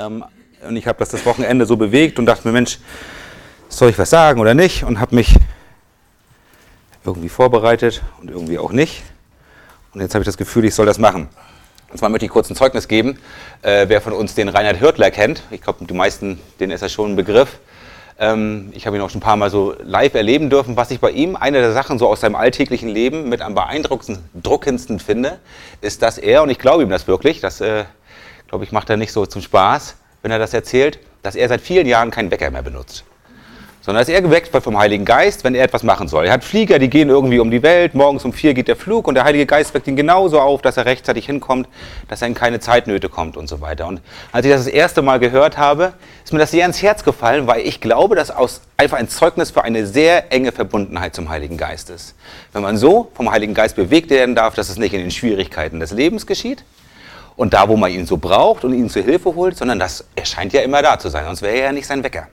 Ähm, und ich habe das das Wochenende so bewegt und dachte mir, Mensch, soll ich was sagen oder nicht? Und habe mich irgendwie vorbereitet und irgendwie auch nicht. Und jetzt habe ich das Gefühl, ich soll das machen. Und zwar möchte ich kurz ein Zeugnis geben. Äh, wer von uns den Reinhard Hürtler kennt, ich glaube, die meisten, denen ist das schon ein Begriff. Ähm, ich habe ihn auch schon ein paar Mal so live erleben dürfen. Was ich bei ihm, eine der Sachen so aus seinem alltäglichen Leben mit am beeindruckendsten finde, ist, dass er, und ich glaube ihm das wirklich, das äh, glaube ich, macht er nicht so zum Spaß, wenn er das erzählt, dass er seit vielen Jahren keinen Wecker mehr benutzt sondern ist er geweckt vom Heiligen Geist, wenn er etwas machen soll. Er hat Flieger, die gehen irgendwie um die Welt, morgens um vier geht der Flug und der Heilige Geist weckt ihn genauso auf, dass er rechtzeitig hinkommt, dass er in keine Zeitnöte kommt und so weiter. Und als ich das das erste Mal gehört habe, ist mir das sehr ins Herz gefallen, weil ich glaube, dass aus einfach ein Zeugnis für eine sehr enge Verbundenheit zum Heiligen Geist ist. Wenn man so vom Heiligen Geist bewegt werden darf, dass es nicht in den Schwierigkeiten des Lebens geschieht, und da, wo man ihn so braucht und ihn zur Hilfe holt, sondern das, er scheint ja immer da zu sein, sonst wäre er ja nicht sein Wecker.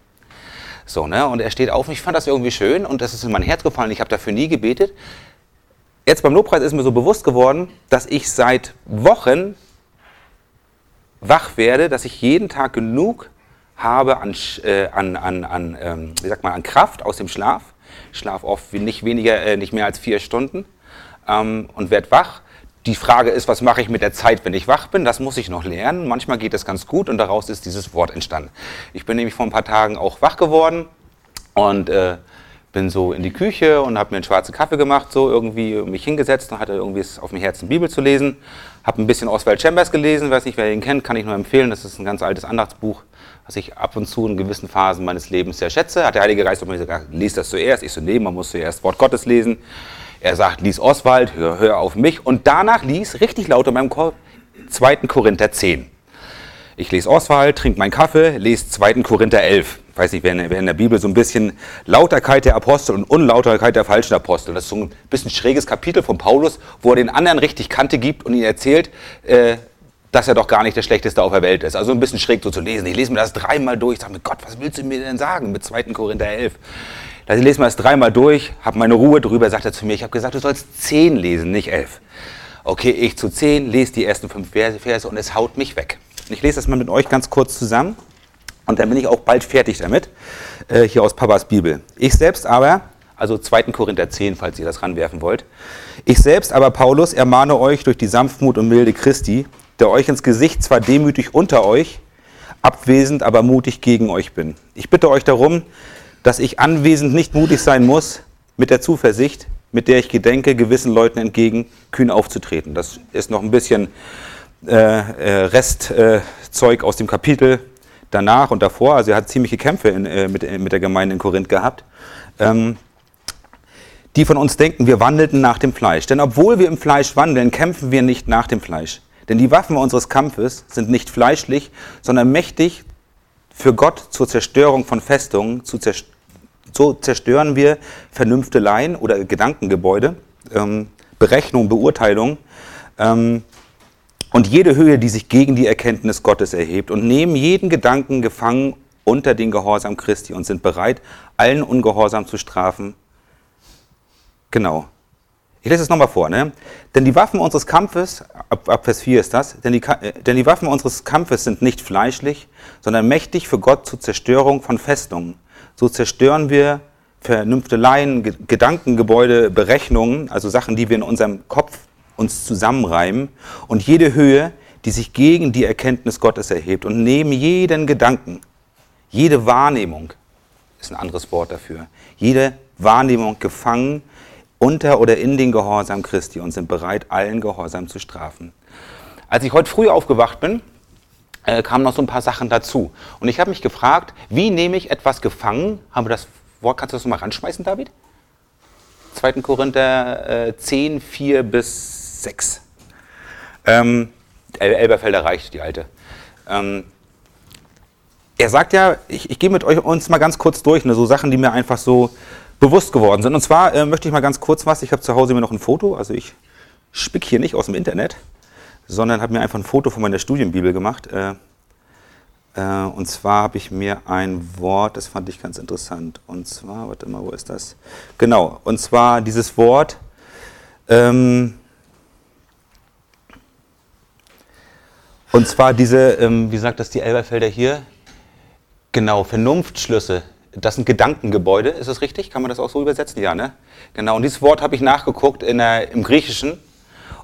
So, ne? Und er steht auf und ich fand das irgendwie schön und das ist in mein Herz gefallen. Ich habe dafür nie gebetet. Jetzt beim Lobpreis ist mir so bewusst geworden, dass ich seit Wochen wach werde, dass ich jeden Tag genug habe an, äh, an, an, an, ähm, wie sagt man, an Kraft aus dem Schlaf. Ich schlafe oft nicht weniger, äh, nicht mehr als vier Stunden ähm, und werde wach. Die Frage ist, was mache ich mit der Zeit, wenn ich wach bin? Das muss ich noch lernen. Manchmal geht es ganz gut und daraus ist dieses Wort entstanden. Ich bin nämlich vor ein paar Tagen auch wach geworden und äh, bin so in die Küche und habe mir einen schwarzen Kaffee gemacht, so irgendwie mich hingesetzt und hatte irgendwie es auf dem Herzen, Bibel zu lesen. Habe ein bisschen Oswald Chambers gelesen, weiß nicht, wer ihn kennt, kann ich nur empfehlen. Das ist ein ganz altes Andachtsbuch, was ich ab und zu in gewissen Phasen meines Lebens sehr schätze. Hat der Heilige Geist auf mir gesagt, lies das zuerst. Ich so, nee, man muss zuerst Wort Gottes lesen. Er sagt, lies Oswald, hör, hör auf mich. Und danach lies richtig laut in meinem Kopf 2. Korinther 10. Ich lese Oswald, trinke meinen Kaffee, lese 2. Korinther 11. Ich weiß nicht, wer in, der Bibel so ein bisschen Lauterkeit der Apostel und Unlauterkeit der falschen Apostel. Das ist so ein bisschen schräges Kapitel von Paulus, wo er den anderen richtig Kante gibt und ihnen erzählt, äh, dass er doch gar nicht der Schlechteste auf der Welt ist. Also ein bisschen schräg so zu lesen. Ich lese mir das dreimal durch, sage mir, Gott, was willst du mir denn sagen mit 2. Korinther 11? Ich lese mir das dreimal durch, habe meine Ruhe drüber, sagt er zu mir, ich habe gesagt, du sollst zehn lesen, nicht elf. Okay, ich zu zehn, lese die ersten fünf Verse, Verse und es haut mich weg. Ich lese das mal mit euch ganz kurz zusammen und dann bin ich auch bald fertig damit, äh, hier aus Papas Bibel. Ich selbst aber, also 2. Korinther 10, falls ihr das ranwerfen wollt, ich selbst aber, Paulus, ermahne euch durch die Sanftmut und Milde Christi, der euch ins Gesicht zwar demütig unter euch, abwesend, aber mutig gegen euch bin. Ich bitte euch darum, dass ich anwesend nicht mutig sein muss, mit der Zuversicht, mit der ich gedenke, gewissen Leuten entgegen kühn aufzutreten. Das ist noch ein bisschen äh, äh Restzeug äh, aus dem Kapitel danach und davor. Also er hat ziemliche Kämpfe in, äh, mit, mit, der Gemeinde in Korinth gehabt. Ähm, die von uns denken, wir wandelten nach dem Fleisch. Denn obwohl wir im Fleisch wandeln, kämpfen wir nicht nach dem Fleisch. Denn die Waffen unseres Kampfes sind nicht fleischlich, sondern mächtig für Gott zur Zerstörung von Festungen, zu zerstören so zerstören wir Vernünfteleien oder Gedankengebäude, ähm, Berechnung, Beurteilung ähm, und jede Höhe, die sich gegen die Erkenntnis Gottes erhebt und nehmen jeden Gedanken gefangen unter den Gehorsam Christi und sind bereit, allen Ungehorsam zu strafen. Genau. Ich lese es nochmal vor. Ne? Denn die Waffen unseres Kampfes, ab, ab Vers 4 ist das, denn die, äh, denn die Waffen unseres Kampfes sind nicht fleischlich, sondern mächtig für Gott zur Zerstörung von Festungen so zerstören wir Vernünfteleien, Gedankengebäude, Berechnungen, also Sachen, die wir in unserem Kopf uns zusammenreimen und jede Höhe, die sich gegen die Erkenntnis Gottes erhebt und nehmen jeden Gedanken, jede Wahrnehmung, ist ein anderes Wort dafür, jede Wahrnehmung gefangen unter oder in den Gehorsam Christi und sind bereit, allen Gehorsam zu strafen. Als ich heute früh aufgewacht bin, äh, kamen noch so ein paar Sachen dazu. Und ich habe mich gefragt, wie nehme ich etwas gefangen? Haben wir das Wort, kannst du das mal ranschmeißen, David? 2. Korinther äh, 10, 4 bis 6. Ähm, El Elberfelder reicht, die alte. Ähm, er sagt ja, ich, ich gehe mit euch uns mal ganz kurz durch, ne, so Sachen, die mir einfach so bewusst geworden sind. Und zwar äh, möchte ich mal ganz kurz was, ich habe zu Hause mir noch ein Foto, also ich spick hier nicht aus dem Internet sondern habe mir einfach ein Foto von meiner Studienbibel gemacht. Äh, äh, und zwar habe ich mir ein Wort, das fand ich ganz interessant. Und zwar, warte mal, wo ist das? Genau, und zwar dieses Wort. Ähm, Und zwar diese, ähm, wie sagt das die Elberfelder hier? Genau, Vernunftschlüsse. Das sind Gedankengebäude, ist das richtig? Kann man das auch so übersetzen? Ja, ne? Genau, und dieses Wort habe ich nachgeguckt der, im Griechischen.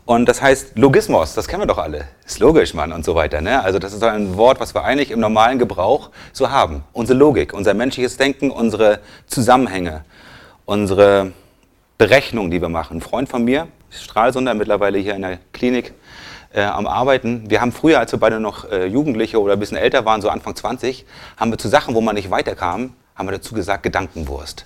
Und das heißt Logismos, das kennen wir doch alle. Ist logisch, Mann, und so weiter. Ne? Also das ist ein Wort, was wir eigentlich im normalen Gebrauch so haben. Unsere Logik, unser menschliches Denken, unsere Zusammenhänge, unsere Berechnungen, die wir machen. Ein Freund von mir, Stralsunder, mittlerweile hier in der Klinik äh, am Arbeiten. Wir haben früher, als wir beide noch äh, Jugendliche oder ein bisschen älter waren, so Anfang 20, haben wir zu Sachen, wo man nicht weiterkam, haben wir dazu gesagt Gedankenwurst.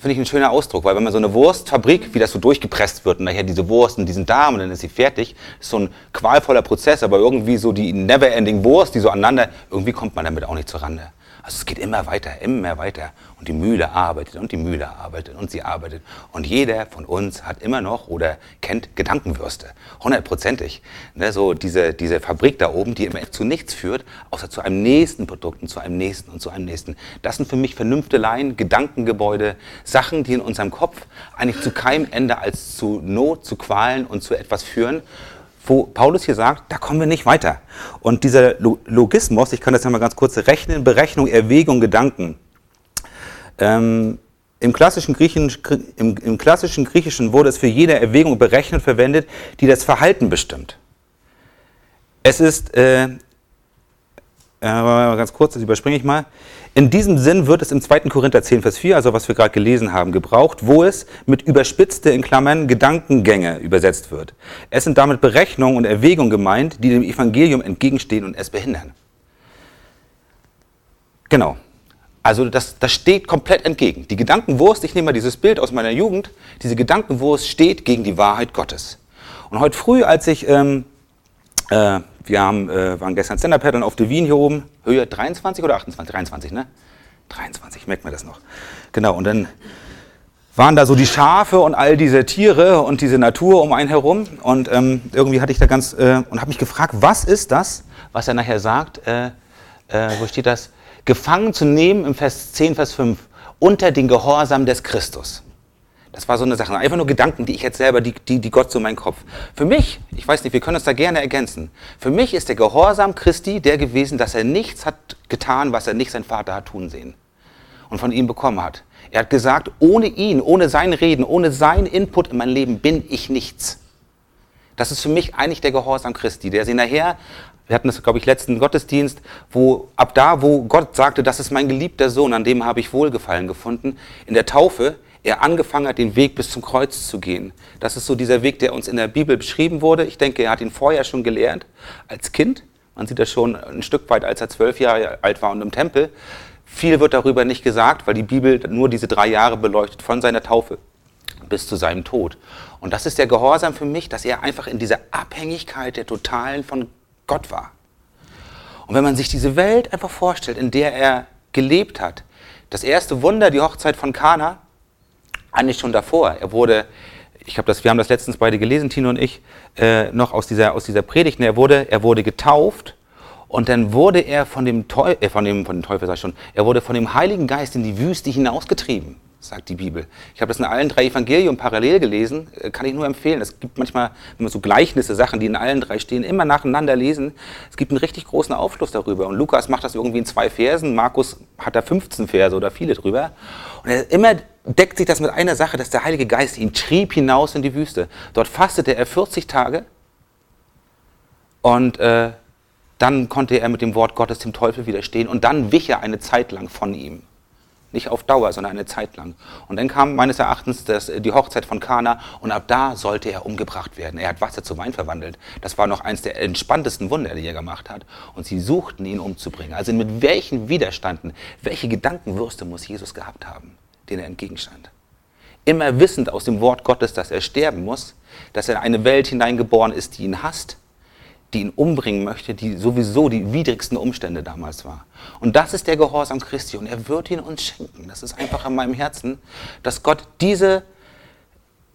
Finde ich ein schöner Ausdruck, weil wenn man so eine Wurstfabrik, wie das so durchgepresst wird und nachher diese Wursten, die sind da und dann ist sie fertig, ist so ein qualvoller Prozess, aber irgendwie so die never-ending Wurst, die so aneinander, irgendwie kommt man damit auch nicht zur Rande. Also es geht immer weiter, immer weiter. Und die Mühle arbeitet und die Mühle arbeitet und sie arbeitet. Und jeder von uns hat immer noch oder kennt Gedankenwürste. Hundertprozentig. Ne, so diese, diese Fabrik da oben, die immer zu nichts führt, außer zu einem nächsten Produkt und zu einem nächsten und zu einem nächsten. Das sind für mich Vernünfteleien, Gedankengebäude, Sachen, die in unserem Kopf eigentlich zu keinem Ende als zu Not, zu Qualen und zu etwas führen wo Paulus hier sagt, da kommen wir nicht weiter. Und dieser Logismus, ich kann das ja mal ganz kurz rechnen, Berechnung, Erwägung, Gedanken. Ähm, im, klassischen Griechen, im, im, klassischen Griechischen wurde es für jede Erwägung berechnet verwendet, die das Verhalten bestimmt. Es ist, äh, äh, ganz kurz, das überspringe ich mal, in diesem Sinn wird es im 2. Korinther 10, Vers 4, also was wir gerade gelesen haben, gebraucht, wo es mit überspitzte, in Klammern, Gedankengänge übersetzt wird. Es sind damit Berechnungen und Erwägungen gemeint, die dem Evangelium entgegenstehen und es behindern. Genau. Also das, das steht komplett entgegen. Die Gedankenwurst, ich nehme mal dieses Bild aus meiner Jugend, diese Gedankenwurst steht gegen die Wahrheit Gottes. Und heute früh, als ich ähm, äh, wir haben, äh, waren gestern Stand-Up-Paddlern auf der Wien hier oben. Höhe 23 oder 28? 23, ne? 23, merkt man das noch. Genau, und dann waren da so die Schafe und all diese Tiere und diese Natur um einen herum. Und ähm, irgendwie hatte ich da ganz, äh, und habe mich gefragt, was ist das, was er nachher sagt, äh, äh, wo steht das? Gefangen zu nehmen im Vers 10, Vers 5, unter den Gehorsam des Christus. Das war so eine Sache. Einfach nur Gedanken, die ich jetzt selber, die, die, die Gott so in meinen Kopf. Für mich, ich weiß nicht, wir können uns da gerne ergänzen. Für mich ist der Gehorsam Christi der gewesen, dass er nichts hat getan, was er nicht sein Vater hat tun sehen und von ihm bekommen hat. Er hat gesagt, ohne ihn, ohne sein Reden, ohne sein Input in mein Leben bin ich nichts. Das ist für mich eigentlich der Gehorsam Christi, der sie nachher, wir hatten das, glaube ich, letzten Gottesdienst, wo ab da, wo Gott sagte, das ist mein geliebter Sohn, an dem habe ich Wohlgefallen gefunden, in der Taufe, er angefangen hat, den Weg bis zum Kreuz zu gehen. Das ist so dieser Weg, der uns in der Bibel beschrieben wurde. Ich denke, er hat ihn vorher schon gelernt, als Kind. Man sieht das schon ein Stück weit, als er zwölf Jahre alt war und im Tempel. Viel wird darüber nicht gesagt, weil die Bibel nur diese drei Jahre beleuchtet, von seiner Taufe bis zu seinem Tod. Und das ist der Gehorsam für mich, dass er einfach in dieser Abhängigkeit der Totalen von Gott war. Und wenn man sich diese Welt einfach vorstellt, in der er gelebt hat, das erste Wunder, die Hochzeit von Kana, eigentlich schon davor. Er wurde, ich das, wir haben das letztens beide gelesen, Tino und ich, äh, noch aus dieser, aus dieser Predigt. Er wurde, er wurde getauft und dann wurde er von dem, Teufel, äh, von dem, von dem Teufel, sag ich schon, er wurde von dem Heiligen Geist in die Wüste hinausgetrieben sagt die Bibel. Ich habe das in allen drei Evangelien parallel gelesen, äh, kann ich nur empfehlen. Es gibt manchmal, wenn man so Gleichnisse, Sachen, die in allen drei stehen, immer nacheinander lesen. Es gibt einen richtig großen Aufschluss darüber. Und Lukas macht das irgendwie in zwei Versen, Markus hat da 15 Verse oder viele drüber. Und er immer deckt sich das mit einer Sache, dass der Heilige Geist ihn trieb hinaus in die Wüste. Dort fastete er 40 Tage und äh, dann konnte er mit dem Wort Gottes dem Teufel widerstehen und dann wich er eine Zeit lang von ihm. Nicht auf Dauer, sondern eine Zeit lang. Und dann kam meines Erachtens das, die Hochzeit von Kana und ab da sollte er umgebracht werden. Er hat Wasser zu Wein verwandelt. Das war noch eins der entspanntesten Wunder, die er gemacht hat. Und sie suchten ihn umzubringen. Also mit welchen Widerstanden, welche Gedankenwürste muss Jesus gehabt haben, denen er entgegenstand? Immer wissend aus dem Wort Gottes, dass er sterben muss, dass er in eine Welt hineingeboren ist, die ihn hasst, die ihn umbringen möchte, die sowieso die widrigsten Umstände damals war. Und das ist der Gehorsam Christi und er wird ihn uns schenken. Das ist einfach in meinem Herzen, dass Gott diese,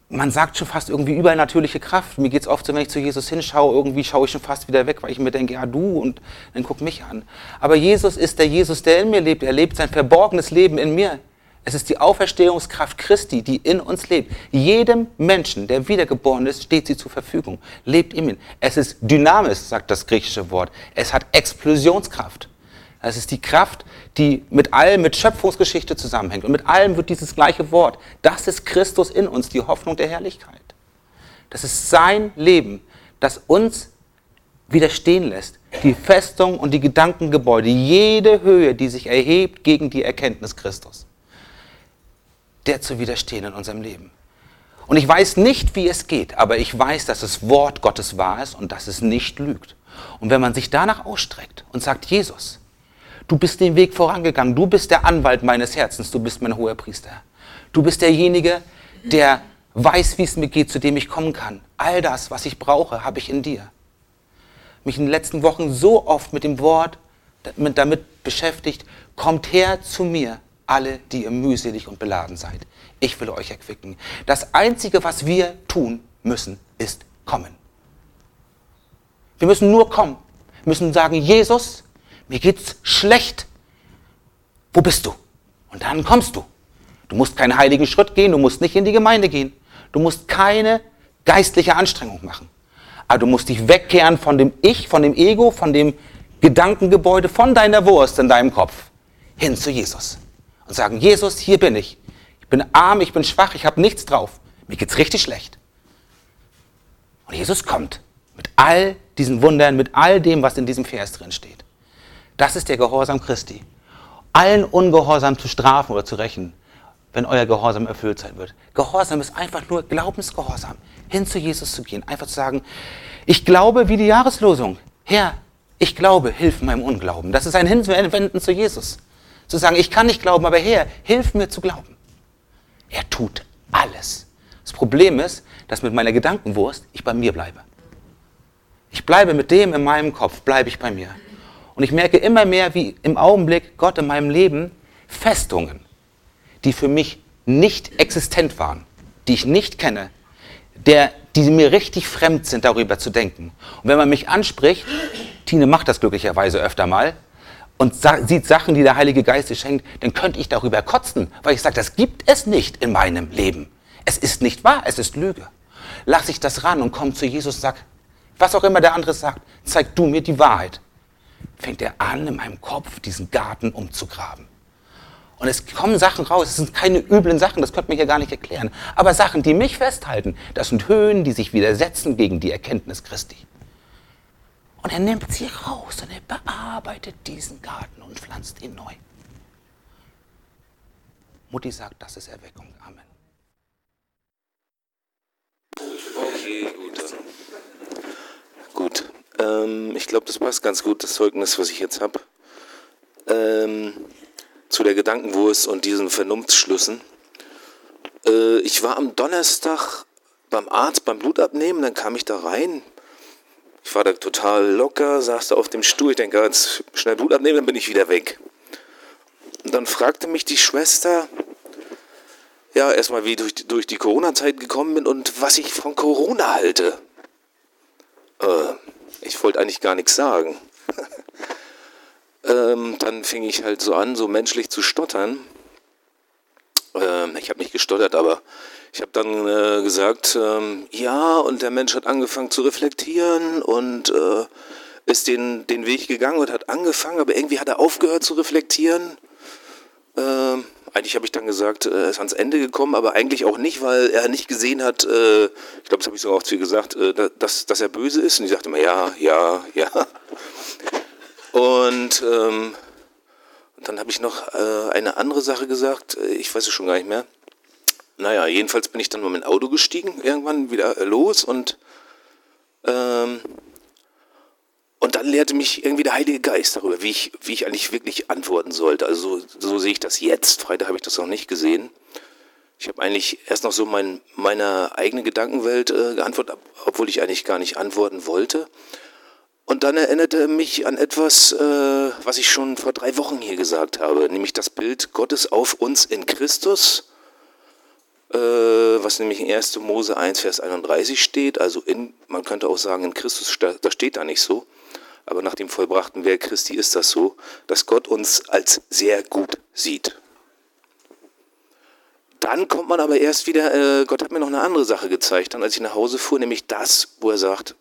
man sagt schon fast irgendwie übernatürliche Kraft. Mir geht es oft so, wenn ich zu Jesus hinschaue, irgendwie schaue ich schon fast wieder weg, weil ich mir denke, ja du und dann guck mich an. Aber Jesus ist der Jesus, der in mir lebt. Er lebt sein verborgenes Leben in mir. Es ist die Auferstehungskraft Christi, die in uns lebt. Jedem Menschen, der wiedergeboren ist, steht sie zur Verfügung. Lebt in ihm. Es ist dynamisch, sagt das griechische Wort. Es hat Explosionskraft. Es ist die Kraft, die mit allem, mit Schöpfungsgeschichte zusammenhängt. Und mit allem wird dieses gleiche Wort. Das ist Christus in uns, die Hoffnung der Herrlichkeit. Das ist sein Leben, das uns widerstehen lässt. Die Festung und die Gedankengebäude, jede Höhe, die sich erhebt gegen die Erkenntnis Christus der zu widerstehen in unserem Leben. Und ich weiß nicht, wie es geht, aber ich weiß, dass das Wort Gottes wahr ist und dass es nicht lügt. Und wenn man sich danach ausstreckt und sagt, Jesus, du bist den Weg vorangegangen, du bist der Anwalt meines Herzens, du bist mein hoher Priester. Du bist derjenige, der weiß, wie es mir geht, zu dem ich kommen kann. All das, was ich brauche, habe ich in dir. Mich in den letzten Wochen so oft mit dem Wort damit beschäftigt, kommt her zu mir, alle, die ihr mühselig und beladen seid. Ich will euch erquicken. Das Einzige, was wir tun müssen, ist kommen. Wir müssen nur kommen. Wir müssen sagen, Jesus, mir geht's schlecht. Wo bist du? Und dann kommst du. Du musst keinen heiligen Schritt gehen, du musst nicht in die Gemeinde gehen. Du musst keine geistliche Anstrengung machen. Aber du musst dich wegkehren von dem Ich, von dem Ego, von dem Gedankengebäude, von deiner Wurst in deinem Kopf hin zu Jesus und sagen, Jesus, hier bin ich. Ich bin arm, ich bin schwach, ich habe nichts drauf. Mir geht's richtig schlecht. Und Jesus kommt mit all diesen Wundern, mit all dem, was in diesem Vers drin steht. Das ist der Gehorsam Christi. Allen Ungehorsam zu strafen oder zu rächen, wenn euer Gehorsam erfüllt sein wird. Gehorsam ist einfach nur Glaubensgehorsam. Hin zu Jesus zu gehen. Einfach zu sagen, ich glaube wie die Jahreslosung. Herr, ich glaube, hilf meinem Unglauben. Das ist ein Hinwenden zu Jesus. Zu sagen, ich kann nicht glauben, aber Herr, hilf mir zu glauben. Er tut alles. Das Problem ist, dass mit meiner Gedankenwurst ich bei mir bleibe. Ich bleibe mit dem in meinem Kopf, bleibe ich bei mir. Und ich merke immer mehr, wie im Augenblick Gott in meinem Leben Festungen, die für mich nicht existent waren, die ich nicht kenne, der, die mir richtig fremd sind, darüber zu denken. Und wenn man mich anspricht, Tine macht das glücklicherweise öfter mal, und sieht Sachen, die der Heilige Geist dir schenkt, dann könnte ich darüber kotzen, weil ich sage, das gibt es nicht in meinem Leben. Es ist nicht wahr, es ist Lüge. Lass ich das ran und komm zu Jesus und sag, was auch immer der andere sagt, zeig du mir die Wahrheit. Fängt er an, in meinem Kopf diesen Garten umzugraben. Und es kommen Sachen raus, es sind keine üblen Sachen, das könnte man hier gar nicht erklären. Aber Sachen, die mich festhalten, das sind Höhen, die sich widersetzen gegen die Erkenntnis Christi. Und er nimmt sie raus und er bearbeitet diesen Garten und pflanzt ihn neu. Mutti sagt, das ist Erweckung. Amen. Okay, gut. Gut. Ähm, ich glaube, das passt ganz gut, das Zeugnis, was ich jetzt habe. Ähm, zu der Gedankenwurst und diesen Vernunftsschlüssen. Äh, ich war am Donnerstag beim Arzt beim Blutabnehmen, dann kam ich da rein, ich war da total locker, saß da auf dem Stuhl. Ich denke, jetzt schnell Blut abnehmen, dann bin ich wieder weg. Und dann fragte mich die Schwester, ja, erstmal, wie ich durch, durch die Corona-Zeit gekommen bin und was ich von Corona halte. Äh, ich wollte eigentlich gar nichts sagen. ähm, dann fing ich halt so an, so menschlich zu stottern. Ähm, ich habe nicht gestottert, aber ich habe dann äh, gesagt, ähm, ja, und der Mensch hat angefangen zu reflektieren und äh, ist den, den Weg gegangen und hat angefangen, aber irgendwie hat er aufgehört zu reflektieren. Ähm, eigentlich habe ich dann gesagt, äh, er ist ans Ende gekommen, aber eigentlich auch nicht, weil er nicht gesehen hat, äh, ich glaube, das habe ich sogar auch zu ihr gesagt, äh, dass, dass er böse ist. Und ich sagte immer, ja, ja, ja. Und ähm, dann habe ich noch äh, eine andere Sache gesagt, äh, ich weiß es schon gar nicht mehr. Naja, jedenfalls bin ich dann mal mit dem Auto gestiegen, irgendwann wieder los und, ähm, und dann lehrte mich irgendwie der Heilige Geist darüber, wie ich, wie ich eigentlich wirklich antworten sollte. Also so, so sehe ich das jetzt. Freitag habe ich das noch nicht gesehen. Ich habe eigentlich erst noch so mein, meiner eigenen Gedankenwelt äh, geantwortet, obwohl ich eigentlich gar nicht antworten wollte. Und dann erinnerte er mich an etwas, äh, was ich schon vor drei Wochen hier gesagt habe, nämlich das Bild Gottes auf uns in Christus äh, was nämlich in 1. Mose 1, Vers 31 steht. Also in, man könnte auch sagen, in Christus, da steht da nicht so. Aber nach dem vollbrachten Werk Christi ist das so, dass Gott uns als sehr gut sieht. dann kommt man aber erst wieder, äh, Gott hat mir noch eine andere Sache gezeigt, dann als ich nach Hause fuhr, nämlich das, wo er sagt,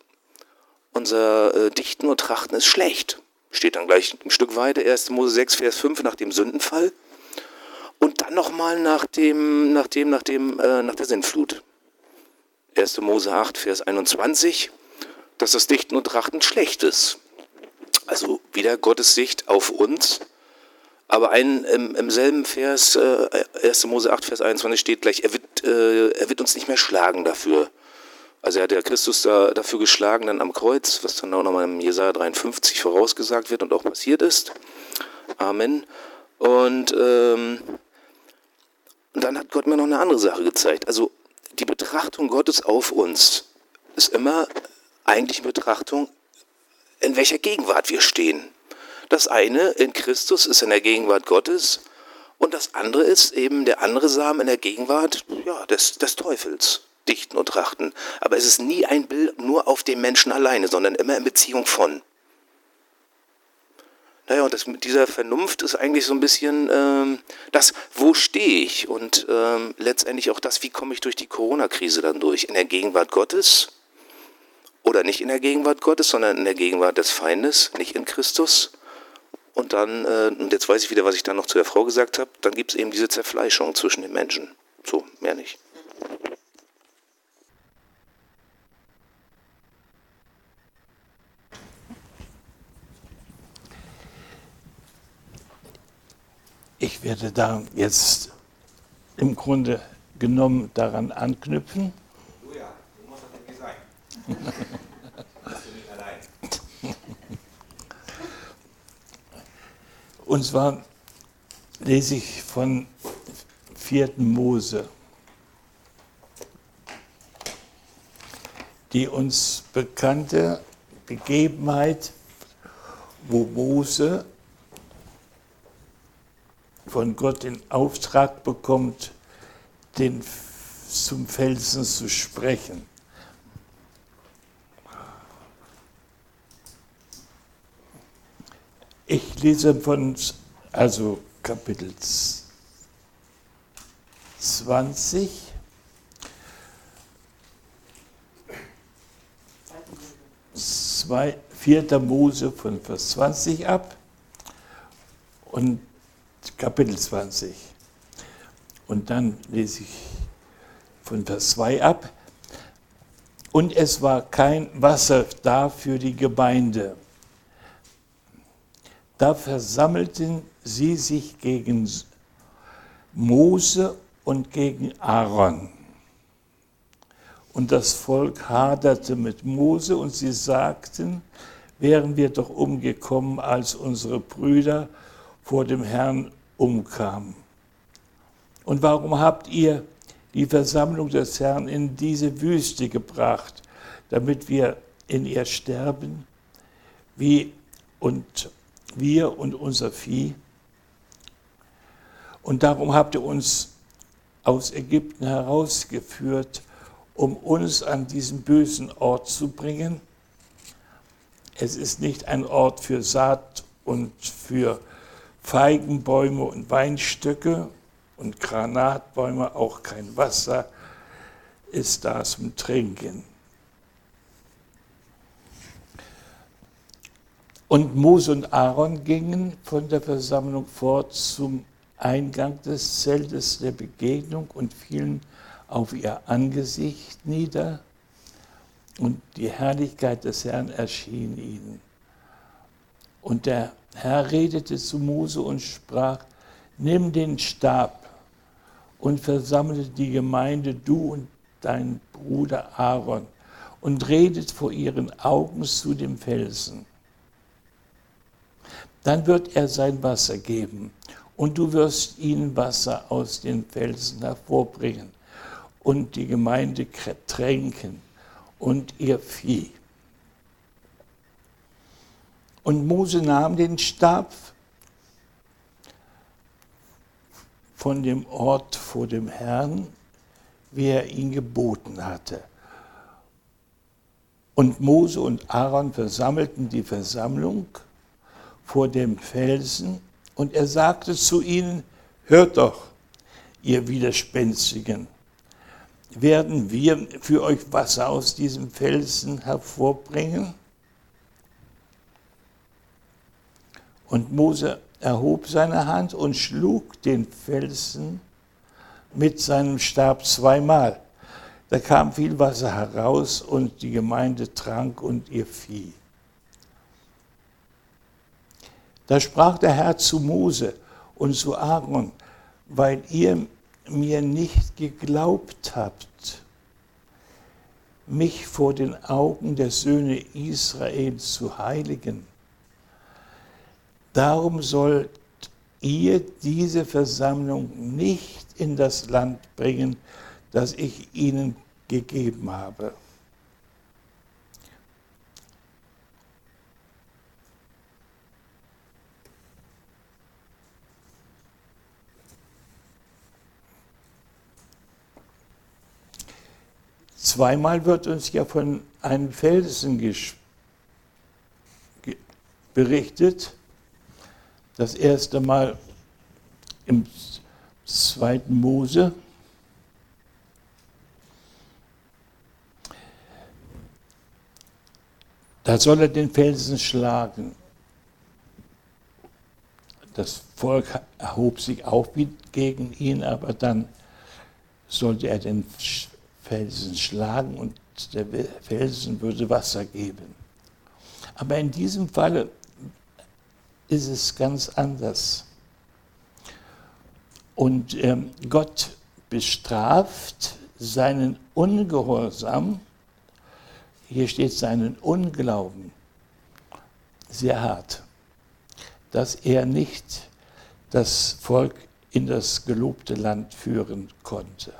unser äh, Dichten und Trachten ist schlecht. Steht dann gleich ein Stück weiter, 1. Mose 6, Vers 5 nach dem Sündenfall. Und dann nochmal nach dem, nach dem, nach dem, äh, nach der Sintflut. 1. Mose 8, Vers 21, dass das Dichten und Trachten schlecht ist. Also wieder Gottes Sicht auf uns. Aber ein, im, im selben Vers, äh, 1. Mose 8, Vers 21 steht gleich, er wird, äh, er wird uns nicht mehr schlagen dafür. Also er hat ja Christus da, dafür geschlagen dann am Kreuz, was dann auch nochmal im Jesaja 53 vorausgesagt wird und auch passiert ist. Amen. Und, ähm, dann hat Gott mir noch eine andere Sache gezeigt. Also die Betrachtung Gottes auf uns ist immer eigentlich eine Betrachtung, in welcher Gegenwart wir stehen. Das eine in Christus ist in der Gegenwart Gottes und das andere ist eben der andere Samen in der Gegenwart ja, des, des Teufels. Dichten und Trachten. Aber es ist nie ein Bild nur auf den Menschen alleine, sondern immer in Beziehung von. Naja, und das mit dieser Vernunft ist eigentlich so ein bisschen ähm, das, wo stehe ich? Und ähm, letztendlich auch das, wie komme ich durch die Corona-Krise dann durch? In der Gegenwart Gottes oder nicht in der Gegenwart Gottes, sondern in der Gegenwart des Feindes, nicht in Christus. Und dann, äh, und jetzt weiß ich wieder, was ich dann noch zu der Frau gesagt habe, dann gibt es eben diese Zerfleischung zwischen den Menschen. So, mehr nicht. Ich werde da jetzt im Grunde genommen daran anknüpfen. Du ja, du musst das sein. Bist du nicht allein. Und zwar lese ich von 4. Mose, die uns bekannte Begebenheit, wo Mose von Gott den Auftrag bekommt, den zum Felsen zu sprechen. Ich lese von, also Kapitel 20. Zwei, 4. Mose von Vers 20 ab und Kapitel 20. Und dann lese ich von Vers 2 ab. Und es war kein Wasser da für die Gemeinde. Da versammelten sie sich gegen Mose und gegen Aaron. Und das Volk haderte mit Mose und sie sagten, wären wir doch umgekommen, als unsere Brüder vor dem Herrn umkamen. Und warum habt ihr die Versammlung des Herrn in diese Wüste gebracht, damit wir in ihr sterben, wie und wir und unser Vieh? Und darum habt ihr uns aus Ägypten herausgeführt, um uns an diesen bösen Ort zu bringen. Es ist nicht ein Ort für Saat und für Feigenbäume und Weinstöcke und Granatbäume, auch kein Wasser ist da zum Trinken. Und Mose und Aaron gingen von der Versammlung fort zum Eingang des Zeltes der Begegnung und fielen auf ihr Angesicht nieder und die Herrlichkeit des Herrn erschien ihnen. Und der Herr redete zu Mose und sprach, nimm den Stab und versammle die Gemeinde, du und dein Bruder Aaron, und redet vor ihren Augen zu dem Felsen. Dann wird er sein Wasser geben, und du wirst ihnen Wasser aus den Felsen hervorbringen und die Gemeinde tränken und ihr Vieh. Und Mose nahm den Stab von dem Ort vor dem Herrn, wie er ihn geboten hatte. Und Mose und Aaron versammelten die Versammlung vor dem Felsen und er sagte zu ihnen, hört doch, ihr Widerspenstigen. Werden wir für euch Wasser aus diesem Felsen hervorbringen? Und Mose erhob seine Hand und schlug den Felsen mit seinem Stab zweimal. Da kam viel Wasser heraus und die Gemeinde trank und ihr Vieh. Da sprach der Herr zu Mose und zu Aaron, weil ihr mir nicht geglaubt habt, mich vor den Augen der Söhne Israels zu heiligen. Darum sollt ihr diese Versammlung nicht in das Land bringen, das ich ihnen gegeben habe. Zweimal wird uns ja von einem Felsen berichtet. Das erste Mal im zweiten Mose. Da soll er den Felsen schlagen. Das Volk erhob sich auch gegen ihn, aber dann sollte er den Felsen schlagen und der Felsen würde Wasser geben. Aber in diesem Falle ist es ganz anders. Und ähm, Gott bestraft seinen Ungehorsam, hier steht seinen Unglauben, sehr hart, dass er nicht das Volk in das gelobte Land führen konnte.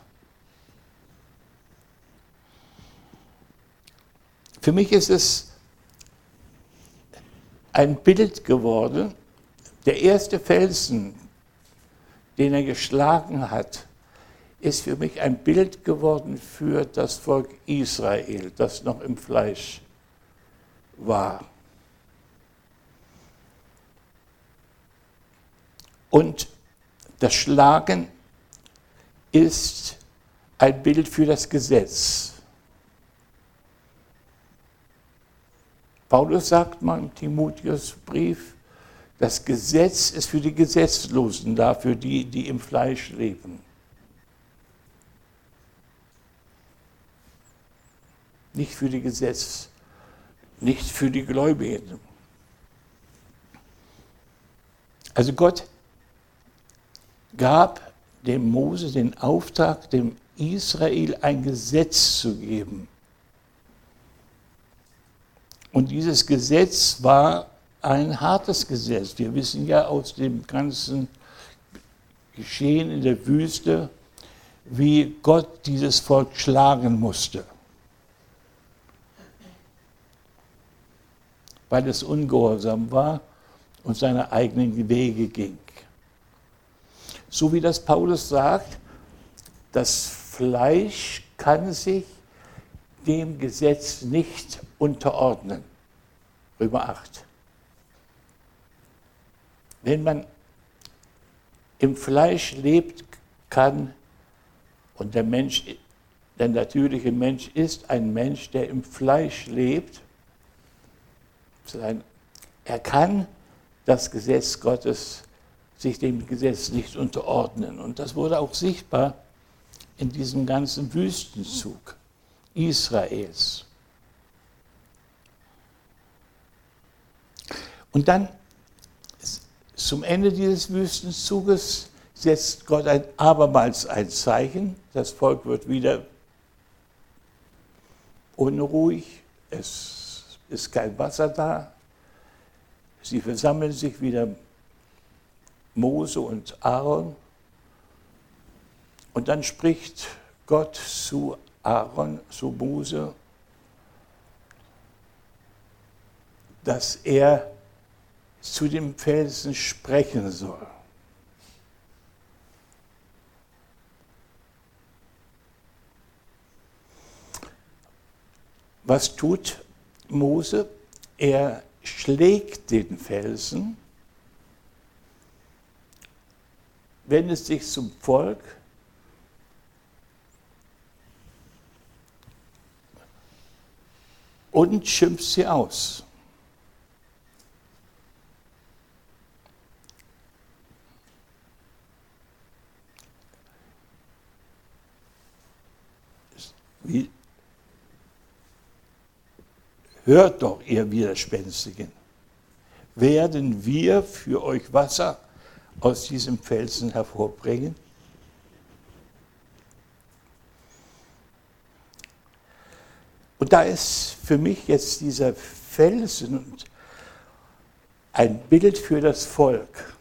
Für mich ist es ein Bild geworden. Der erste Felsen, den er geschlagen hat, ist für mich ein Bild geworden für das Volk Israel, das noch im Fleisch war. Und das Schlagen ist ein Bild für das Gesetz. Paulus sagt mal im Timotheusbrief, das Gesetz ist für die Gesetzlosen da, für die, die im Fleisch leben. Nicht für die Gesetz, nicht für die Gläubigen. Also Gott gab dem Mose den Auftrag, dem Israel ein Gesetz zu geben. Und dieses Gesetz war ein hartes Gesetz. Wir wissen ja aus dem ganzen Geschehen in der Wüste, wie Gott dieses Volk schlagen musste, weil es ungehorsam war und seine eigenen Wege ging. So wie das Paulus sagt, das Fleisch kann sich dem Gesetz nicht unterordnen. Römer 8. Wenn man im Fleisch lebt, kann, und der Mensch, der natürliche Mensch ist ein Mensch, der im Fleisch lebt, er kann das Gesetz Gottes sich dem Gesetz nicht unterordnen. Und das wurde auch sichtbar in diesem ganzen Wüstenzug. Israels. Und dann zum Ende dieses Wüstenzuges setzt Gott ein, abermals ein Zeichen. Das Volk wird wieder unruhig, es ist kein Wasser da. Sie versammeln sich wieder Mose und Aaron. Und dann spricht Gott zu Aaron zu Mose, dass er zu dem Felsen sprechen soll. Was tut Mose? Er schlägt den Felsen, wendet sich zum Volk und schimpft sie aus. Wie, hört doch, ihr Widerspenstigen, werden wir für euch Wasser aus diesem Felsen hervorbringen? Und da ist für mich jetzt dieser Felsen ein Bild für das Volk.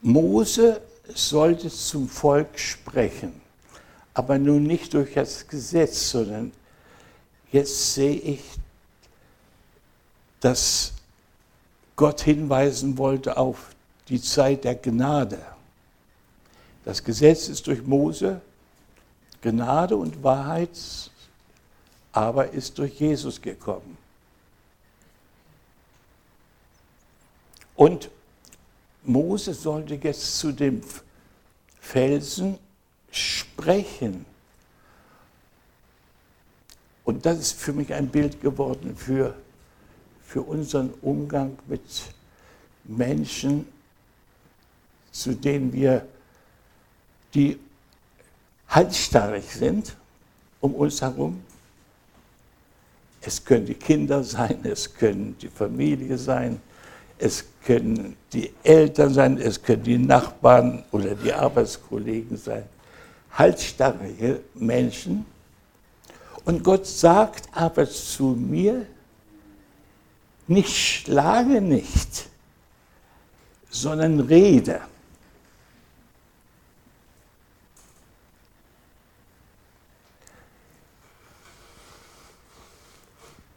Mose sollte zum Volk sprechen, aber nun nicht durch das Gesetz, sondern jetzt sehe ich, dass Gott hinweisen wollte auf die Zeit der Gnade. Das Gesetz ist durch Mose, Gnade und Wahrheit aber ist durch Jesus gekommen. Und Mose sollte jetzt zu dem Felsen sprechen. Und das ist für mich ein Bild geworden für, für unseren Umgang mit Menschen, zu denen wir, die halsstarrig sind um uns herum. Es können die Kinder sein, es können die Familie sein, es können die Eltern sein, es können die Nachbarn oder die Arbeitskollegen sein. Halsstarrige Menschen. Und Gott sagt aber zu mir, nicht schlage nicht, sondern rede.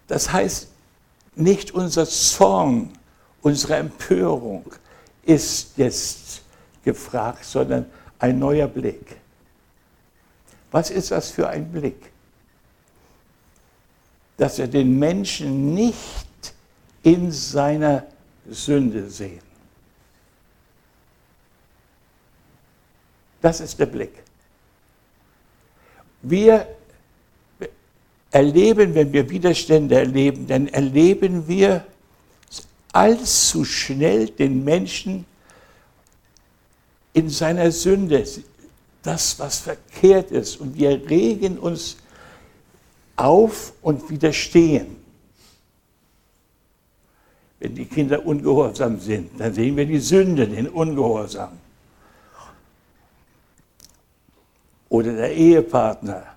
Das heißt, nicht unser Zorn Unsere Empörung ist jetzt gefragt, sondern ein neuer Blick. Was ist das für ein Blick? Dass wir den Menschen nicht in seiner Sünde sehen. Das ist der Blick. Wir erleben, wenn wir Widerstände erleben, dann erleben wir allzu schnell den Menschen in seiner Sünde, das, was verkehrt ist. Und wir regen uns auf und widerstehen. Wenn die Kinder ungehorsam sind, dann sehen wir die Sünde, den Ungehorsam. Oder der Ehepartner,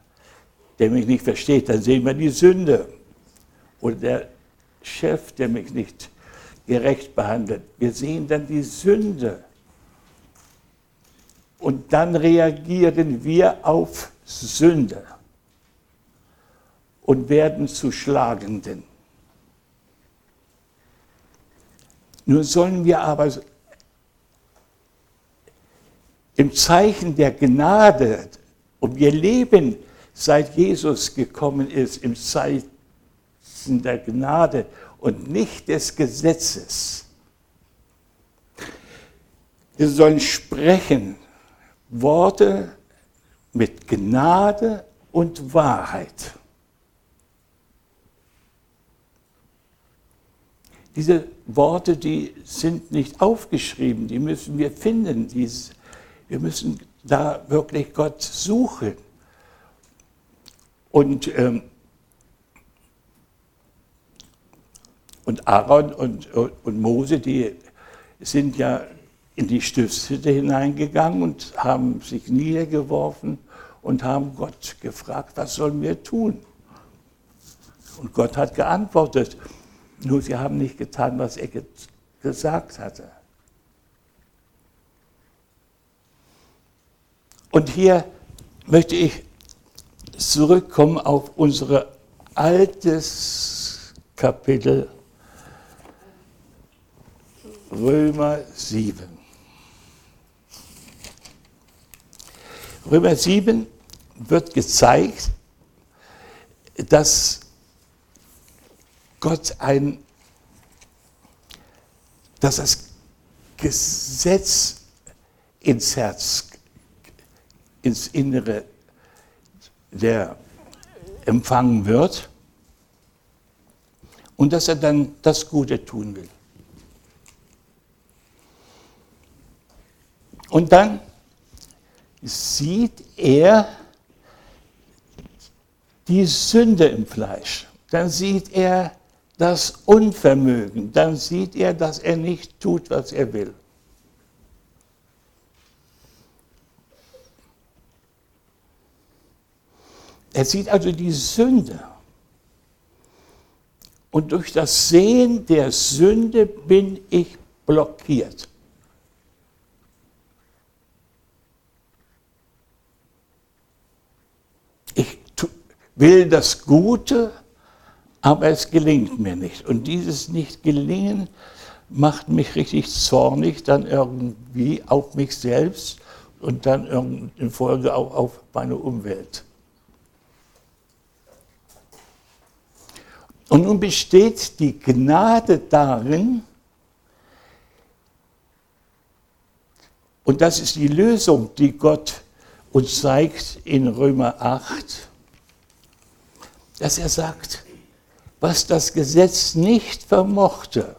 der mich nicht versteht, dann sehen wir die Sünde. Oder der Chef, der mich nicht gerecht behandelt. Wir sehen dann die Sünde. Und dann reagieren wir auf Sünde und werden zu Schlagenden. Nun sollen wir aber im Zeichen der Gnade, und wir leben, seit Jesus gekommen ist, im Zeichen der Gnade und nicht des Gesetzes. Wir sollen sprechen Worte mit Gnade und Wahrheit. Diese Worte, die sind nicht aufgeschrieben, die müssen wir finden. wir müssen da wirklich Gott suchen. Und ähm, Und Aaron und, und Mose, die sind ja in die Stiftshütte hineingegangen und haben sich niedergeworfen und haben Gott gefragt, was sollen wir tun? Und Gott hat geantwortet, nur sie haben nicht getan, was er gesagt hatte. Und hier möchte ich zurückkommen auf unser altes Kapitel Römer 7. Römer 7 wird gezeigt, dass Gott ein, dass das Gesetz ins Herz ins Innere der empfangen wird und dass er dann das Gute tun will. Und dann sieht er die Sünde im Fleisch. Dann sieht er das Unvermögen. Dann sieht er, dass er nicht tut, was er will. Er sieht also die Sünde. Und durch das Sehen der Sünde bin ich blockiert. Ich will das Gute, aber es gelingt mir nicht. Und dieses Nicht-Gelingen macht mich richtig zornig, dann irgendwie auf mich selbst und dann in Folge auch auf meine Umwelt. Und nun besteht die Gnade darin, und das ist die Lösung, die Gott uns zeigt in Römer 8, dass er sagt, was das Gesetz nicht vermochte,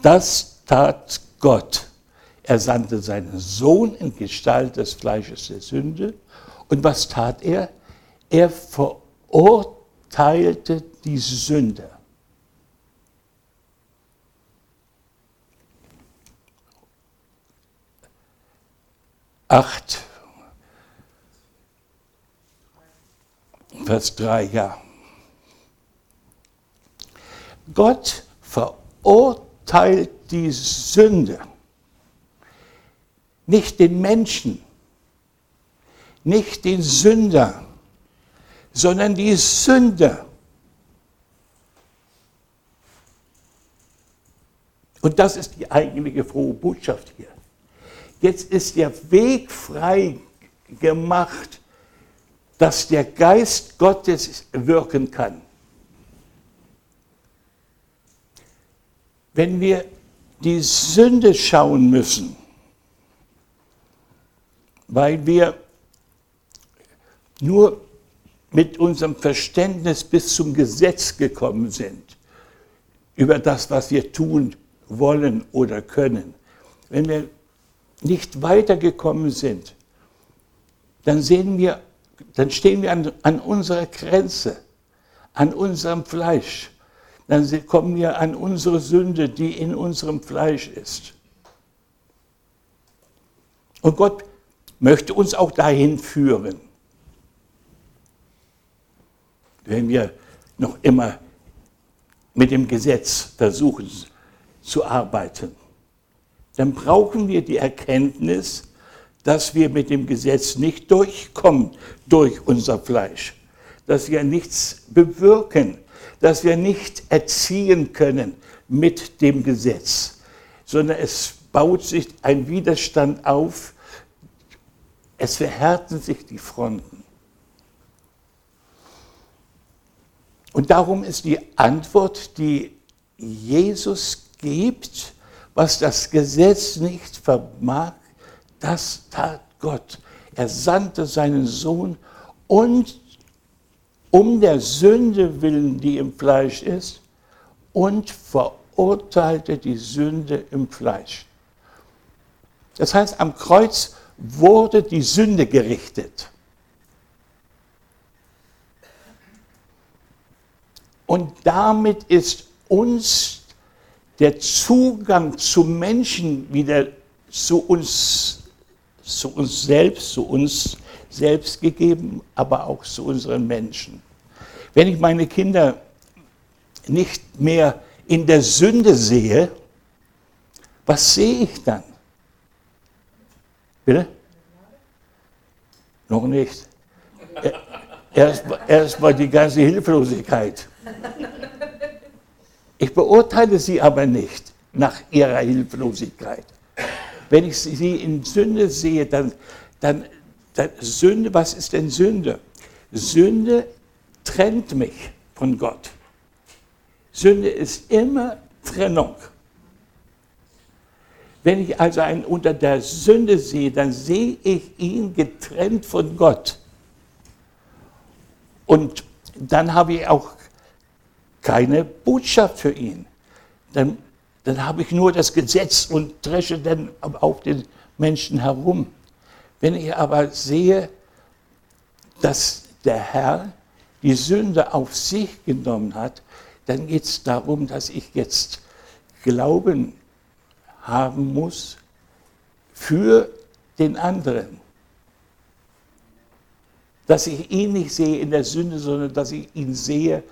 das tat Gott. Er sandte seinen Sohn in Gestalt des Fleisches der Sünde. Und was tat er? Er verurteilte die Sünde. Acht, Vers 3, ja. Gott verurteilt die Sünde nicht den Menschen, nicht den Sünder, sondern die Sünde. Und das ist die eigentliche frohe Botschaft hier. Jetzt ist der Weg frei gemacht, dass der Geist Gottes wirken kann. Wenn wir die Sünde schauen müssen, weil wir nur mit unserem Verständnis bis zum Gesetz gekommen sind, über das, was wir tun wollen oder können. Wenn wir nicht weitergekommen sind, dann sehen wir, dann stehen wir an, an unserer Grenze, an unserem Fleisch. Dann kommen wir an unsere Sünde, die in unserem Fleisch ist. Und Gott möchte uns auch dahin führen. Wenn wir noch immer mit dem Gesetz versuchen zu arbeiten, dann brauchen wir die Erkenntnis, dass wir mit dem Gesetz nicht durchkommen durch unser Fleisch, dass wir nichts bewirken, dass wir nicht erziehen können mit dem Gesetz, sondern es baut sich ein Widerstand auf, es verhärten sich die Fronten. Und darum ist die Antwort, die Jesus gibt, was das Gesetz nicht vermag, das tat Gott. Er sandte seinen Sohn und um der Sünde willen, die im Fleisch ist, und verurteilte die Sünde im Fleisch. Das heißt, am Kreuz wurde die Sünde gerichtet. Und damit ist uns der Zugang zum Menschen wieder zu uns, zu uns selbst, zu uns selbst gegeben, aber auch zu unseren Menschen. Wenn ich meine Kinder nicht mehr in der Sünde sehe, was sehe ich dann? Bitte? Noch nicht. Erstmal erst die ganze Hilflosigkeit. Ich beurteile sie aber nicht nach ihrer Hilflosigkeit. Wenn ich sie in Sünde sehe, dann, dann, dann Sünde, was ist denn Sünde? Sünde trennt mich von Gott. Sünde ist immer Trennung. Wenn ich also einen unter der Sünde sehe, dann sehe ich ihn getrennt von Gott. Und dann habe ich auch keine Botschaft für ihn. Dann, dann habe ich nur das Gesetz und dresche dann auf den Menschen herum. Wenn ich aber sehe, dass der Herr die Sünde auf sich genommen hat, dann geht es darum, dass ich jetzt Glauben haben muss für den anderen. Dass ich ihn nicht sehe in der Sünde, sondern dass ich ihn sehe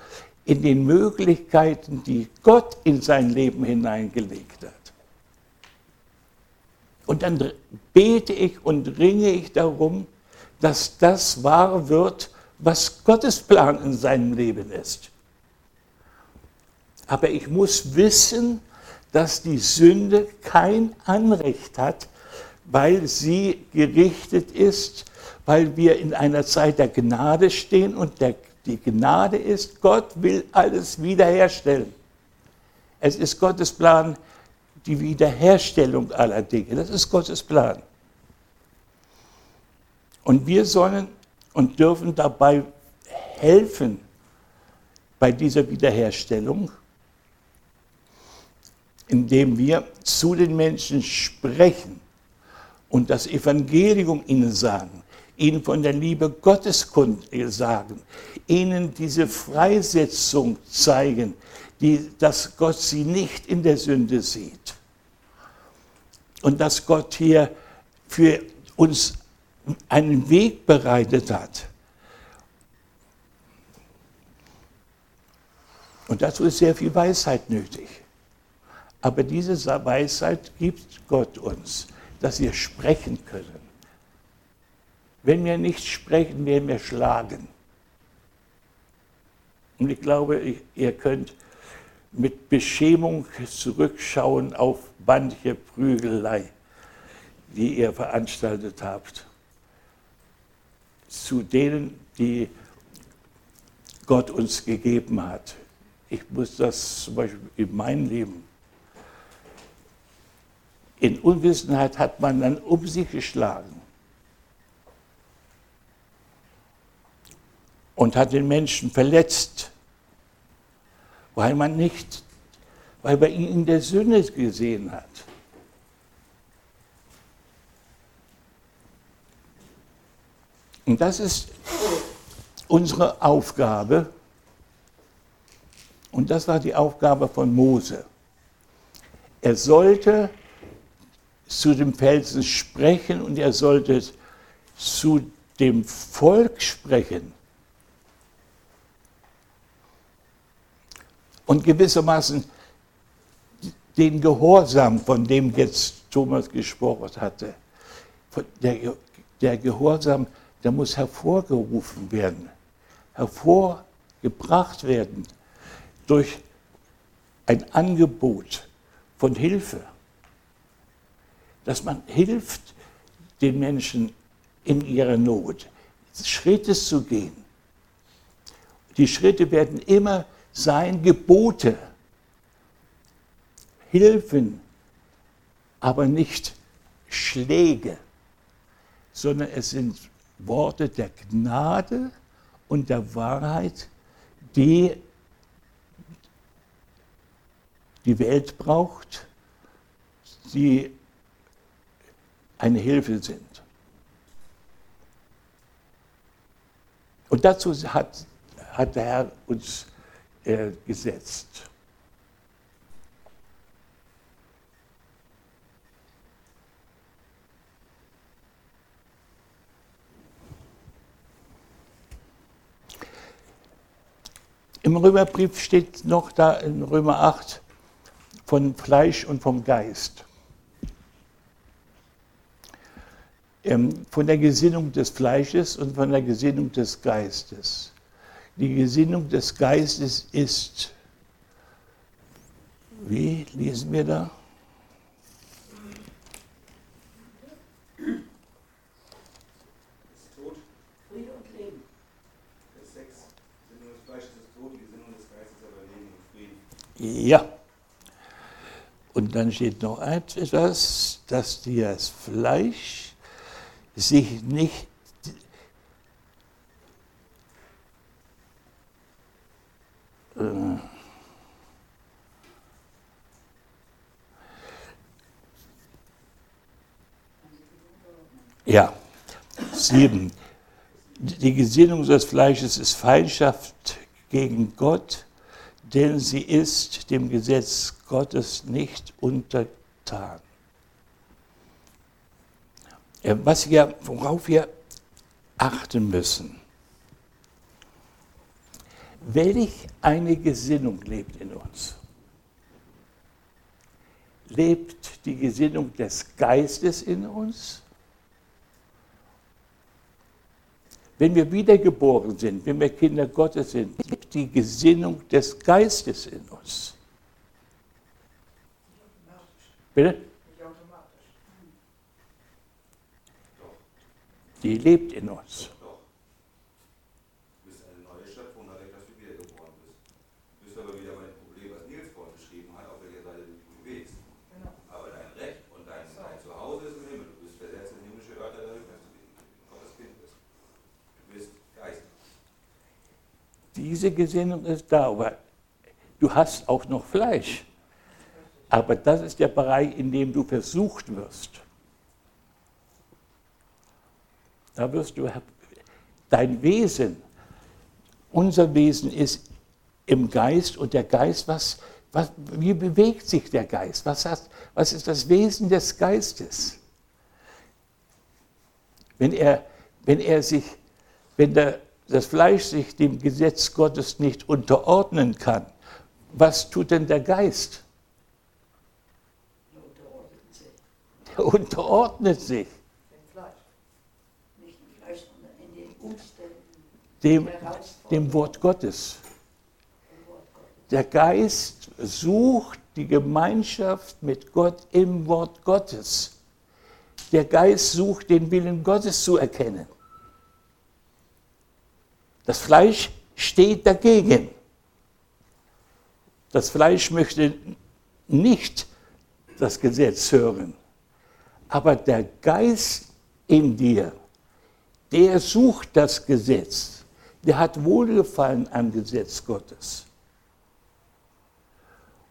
in den Möglichkeiten, die Gott in sein Leben hineingelegt hat. Und dann bete ich und ringe ich darum, dass das wahr wird, was Gottes Plan in seinem Leben ist. Aber ich muss wissen, dass die Sünde kein Anrecht hat, weil sie gerichtet ist, weil wir in einer Zeit der Gnade stehen und der, die Gnade ist, Gott will alles wiederherstellen. Es ist Gottes Plan, die Wiederherstellung aller Dinge. Das ist Gottes Plan. Und wir sollen und dürfen dabei helfen bei dieser Wiederherstellung, indem wir zu den Menschen sprechen und das Evangelium ihnen sagen, ihnen von der Liebe Gottes sagen, ihnen diese Freisetzung zeigen, die, dass Gott sie nicht in der Sünde sieht. Und dass Gott hier für uns einen Weg bereitet hat. Und dazu ist sehr viel Weisheit nötig. Aber diese Weisheit gibt Gott uns, dass wir sprechen können. Wenn wir nicht sprechen, werden wir schlagen. Und ich glaube, ihr könnt mit Beschämung zurückschauen auf manche Prügelei, die ihr veranstaltet habt. Zu denen, die Gott uns gegeben hat. Ich muss das zum Beispiel in meinem Leben. In Unwissenheit hat man dann um sich geschlagen und hat den Menschen verletzt weil man nicht, weil man ihn in der Sünde gesehen hat. Und das ist unsere Aufgabe. Und das war die Aufgabe von Mose. Er sollte zu dem Felsen sprechen und er sollte zu dem Volk sprechen. und gewissermaßen den Gehorsam, von dem jetzt Thomas gesprochen hatte, der, der Gehorsam, der muss hervorgerufen werden, hervorgebracht werden durch ein Angebot von Hilfe, dass man hilft den Menschen in ihrer Not, Schritte zu gehen. Die Schritte werden immer sein Gebote, Hilfen, aber nicht Schläge, sondern es sind Worte der Gnade und der Wahrheit, die die Welt braucht, die eine Hilfe sind. Und dazu hat, hat der Herr uns äh, gesetzt. Im Römerbrief steht noch da in Römer 8 von Fleisch und vom Geist. Ähm, von der Gesinnung des Fleisches und von der Gesinnung des Geistes. Die Gesinnung des Geistes ist, wie lesen wir da? Ja. Und dann steht noch etwas, dass das Fleisch sich nicht äh, Ja, sieben. Die Gesinnung des Fleisches ist Feindschaft gegen Gott, denn sie ist dem Gesetz Gottes nicht untertan. Was wir, worauf wir achten müssen, welch eine Gesinnung lebt in uns? Lebt die Gesinnung des Geistes in uns? Wenn wir wiedergeboren sind, wenn wir Kinder Gottes sind, gibt die Gesinnung des Geistes in uns. Bitte? Die lebt in uns. Diese Gesinnung ist da, aber du hast auch noch Fleisch. Aber das ist der Bereich, in dem du versucht wirst. Da wirst du, dein Wesen, unser Wesen ist im Geist und der Geist, was, was, wie bewegt sich der Geist? Was, hat, was ist das Wesen des Geistes? Wenn er, wenn er sich, wenn der das Fleisch sich dem Gesetz Gottes nicht unterordnen kann, was tut denn der Geist? Der unterordnet sich. Dem, dem Wort Gottes. Der Geist sucht die Gemeinschaft mit Gott im Wort Gottes. Der Geist sucht den Willen Gottes zu erkennen. Das Fleisch steht dagegen. Das Fleisch möchte nicht das Gesetz hören. Aber der Geist in dir, der sucht das Gesetz. Der hat Wohlgefallen am Gesetz Gottes.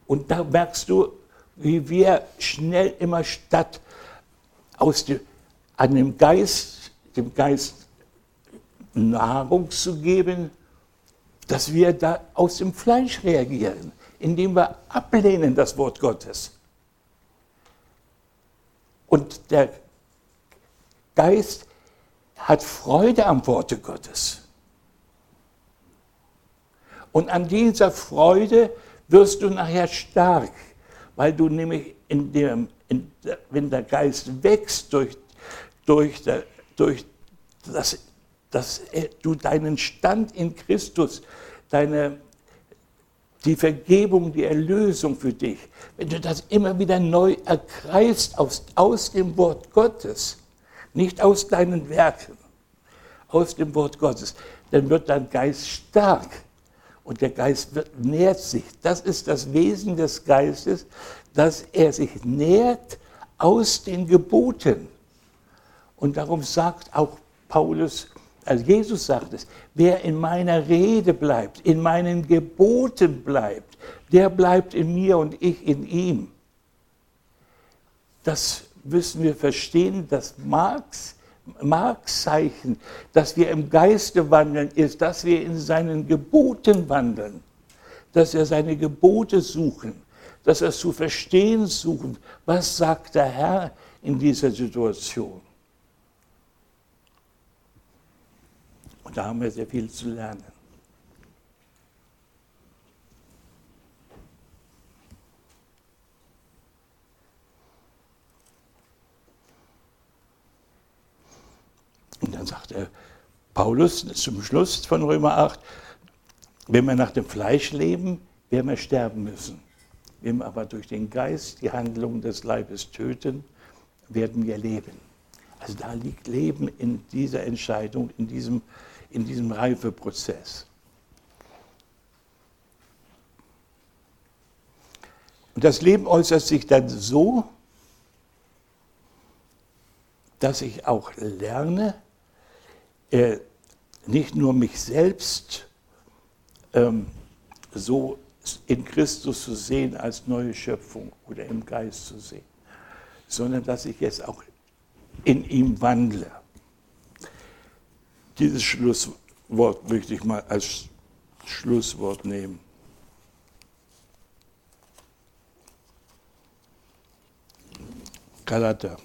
Und da merkst du, wie wir schnell immer statt aus dem, an dem Geist, dem Geist Nahrung zu geben, dass wir da aus dem Fleisch reagieren, indem wir ablehnen das Wort Gottes. Und der Geist hat Freude am Worte Gottes. Und an dieser Freude wirst du nachher stark, weil du nämlich, in dem, in wenn der Geist wächst durch, durch, der, durch das dass du deinen Stand in Christus, deine, die Vergebung, die Erlösung für dich, wenn du das immer wieder neu ergreifst aus, aus dem Wort Gottes, nicht aus deinen Werken, aus dem Wort Gottes, dann wird dein Geist stark und der Geist wird, nährt sich. Das ist das Wesen des Geistes, dass er sich nährt aus den Geboten. Und darum sagt auch Paulus, also Jesus sagt es, wer in meiner Rede bleibt, in meinen Geboten bleibt, der bleibt in mir und ich in ihm. Das müssen wir verstehen, das Marx, Markszeichen, dass wir im Geiste wandeln, ist, dass wir in seinen Geboten wandeln, dass wir seine Gebote suchen, dass es zu verstehen suchen, was sagt der Herr in dieser Situation. Und da haben wir sehr viel zu lernen. Und dann sagt er, Paulus zum Schluss von Römer 8, wenn wir nach dem Fleisch leben, werden wir sterben müssen. Wenn wir aber durch den Geist die Handlungen des Leibes töten, werden wir leben. Also da liegt Leben in dieser Entscheidung, in diesem in diesem Reifeprozess. Und das Leben äußert sich dann so, dass ich auch lerne, äh, nicht nur mich selbst ähm, so in Christus zu sehen als neue Schöpfung oder im Geist zu sehen, sondern dass ich jetzt auch in ihm wandle. Dieses Schlusswort möchte ich mal als Schlusswort nehmen. Galater.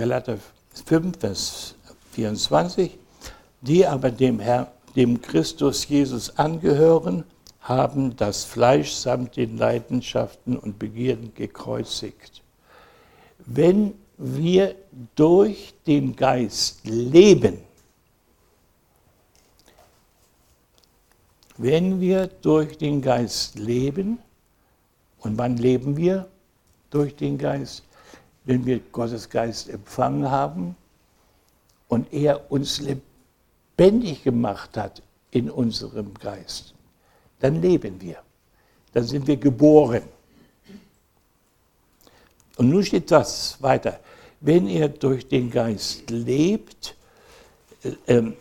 Galater 5, Vers 24, die aber dem, Herr, dem Christus Jesus angehören, haben das Fleisch samt den Leidenschaften und Begierden gekreuzigt. Wenn wir durch den Geist leben, wenn wir durch den Geist leben, und wann leben wir durch den Geist? Wenn wir Gottes Geist empfangen haben und er uns lebendig gemacht hat in unserem Geist, dann leben wir. Dann sind wir geboren. Und nun steht das weiter. Wenn ihr durch den Geist lebt, äh,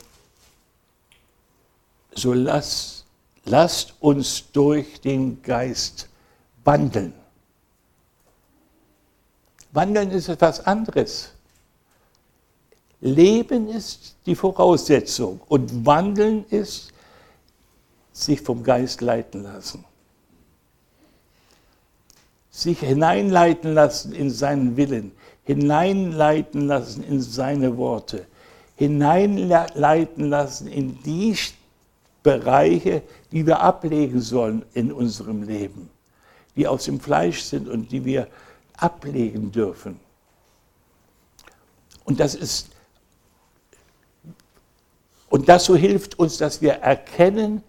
so lasst, lasst uns durch den Geist wandeln. Wandeln ist etwas anderes. Leben ist die Voraussetzung und Wandeln ist sich vom Geist leiten lassen. Sich hineinleiten lassen in seinen Willen, hineinleiten lassen in seine Worte, hineinleiten lassen in die Bereiche, die wir ablegen sollen in unserem Leben, die aus dem Fleisch sind und die wir ablegen dürfen. Und das ist und das so hilft uns, dass wir erkennen,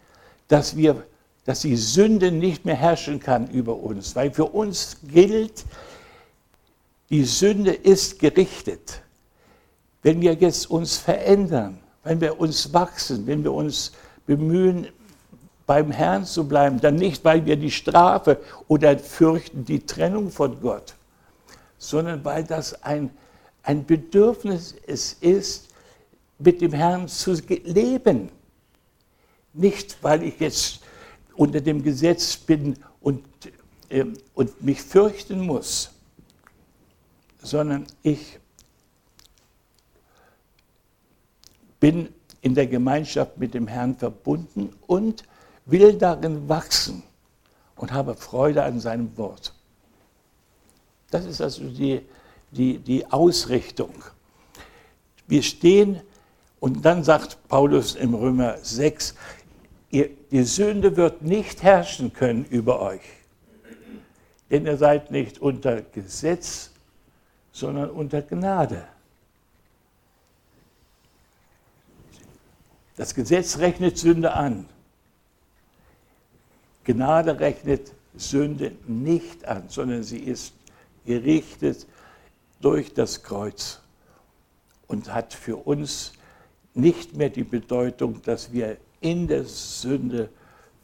dass wir dass die Sünde nicht mehr herrschen kann über uns, weil für uns gilt, die Sünde ist gerichtet. Wenn wir jetzt uns verändern, wenn wir uns wachsen, wenn wir uns bemühen, beim Herrn zu bleiben, dann nicht, weil wir die Strafe oder fürchten die Trennung von Gott, sondern weil das ein, ein Bedürfnis es ist, mit dem Herrn zu leben. Nicht, weil ich jetzt unter dem Gesetz bin und, äh, und mich fürchten muss, sondern ich bin in der Gemeinschaft mit dem Herrn verbunden und will darin wachsen und habe Freude an seinem Wort. Das ist also die, die, die Ausrichtung. Wir stehen, und dann sagt Paulus im Römer 6, ihr, die Sünde wird nicht herrschen können über euch. Denn ihr seid nicht unter Gesetz, sondern unter Gnade. Das Gesetz rechnet Sünde an. Gnade rechnet Sünde nicht an, sondern sie ist gerichtet durch das Kreuz und hat für uns nicht mehr die Bedeutung, dass wir in der Sünde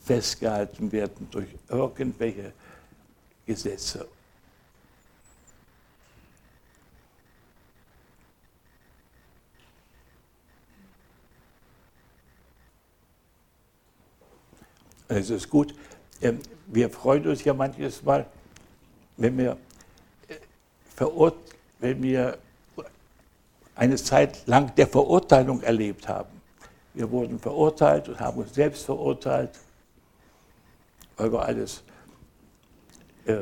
festgehalten werden durch irgendwelche Gesetze. Es ist gut. Ähm, wir freuen uns ja manches Mal, wenn wir wenn wir eine Zeit lang der Verurteilung erlebt haben. Wir wurden verurteilt und haben uns selbst verurteilt, weil wir alles äh,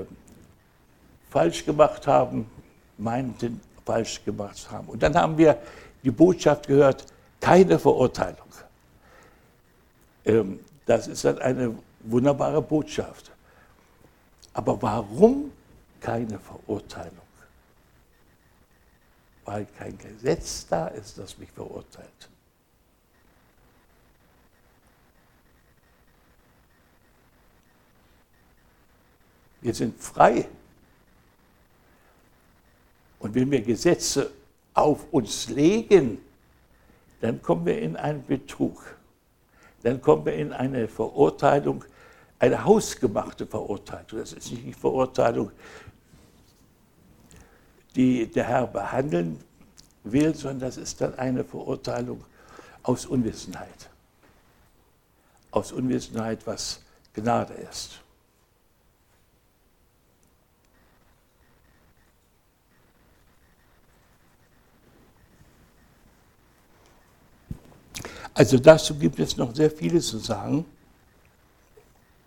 falsch gemacht haben, meinten falsch gemacht haben. Und dann haben wir die Botschaft gehört, keine Verurteilung. Ähm, das ist dann eine wunderbare Botschaft. Aber warum keine Verurteilung, weil kein Gesetz da ist, das mich verurteilt. Wir sind frei. Und wenn wir Gesetze auf uns legen, dann kommen wir in einen Betrug. Dann kommen wir in eine Verurteilung, eine hausgemachte Verurteilung. Das ist nicht die Verurteilung, die der Herr behandeln will, sondern das ist dann eine Verurteilung aus Unwissenheit. Aus Unwissenheit, was Gnade ist. Also dazu gibt es noch sehr vieles zu sagen.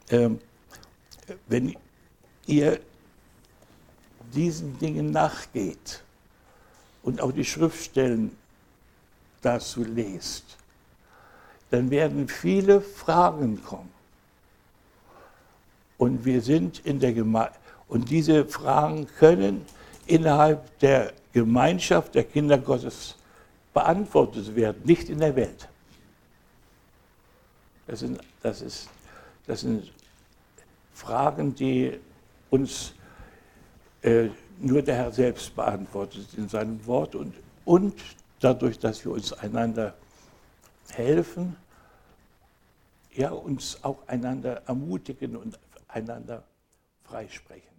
Ähm, wenn ihr diesen Dingen nachgeht und auch die Schriftstellen dazu lest, dann werden viele Fragen kommen. Und wir sind in der Gemeinde, und diese Fragen können innerhalb der Gemeinschaft der Kinder Gottes beantwortet werden, nicht in der Welt. Das sind, das, ist, das sind Fragen, die uns äh, nur der Herr selbst beantwortet in seinem Wort und, und dadurch, dass wir uns einander helfen, ja, uns auch einander ermutigen und einander freisprechen.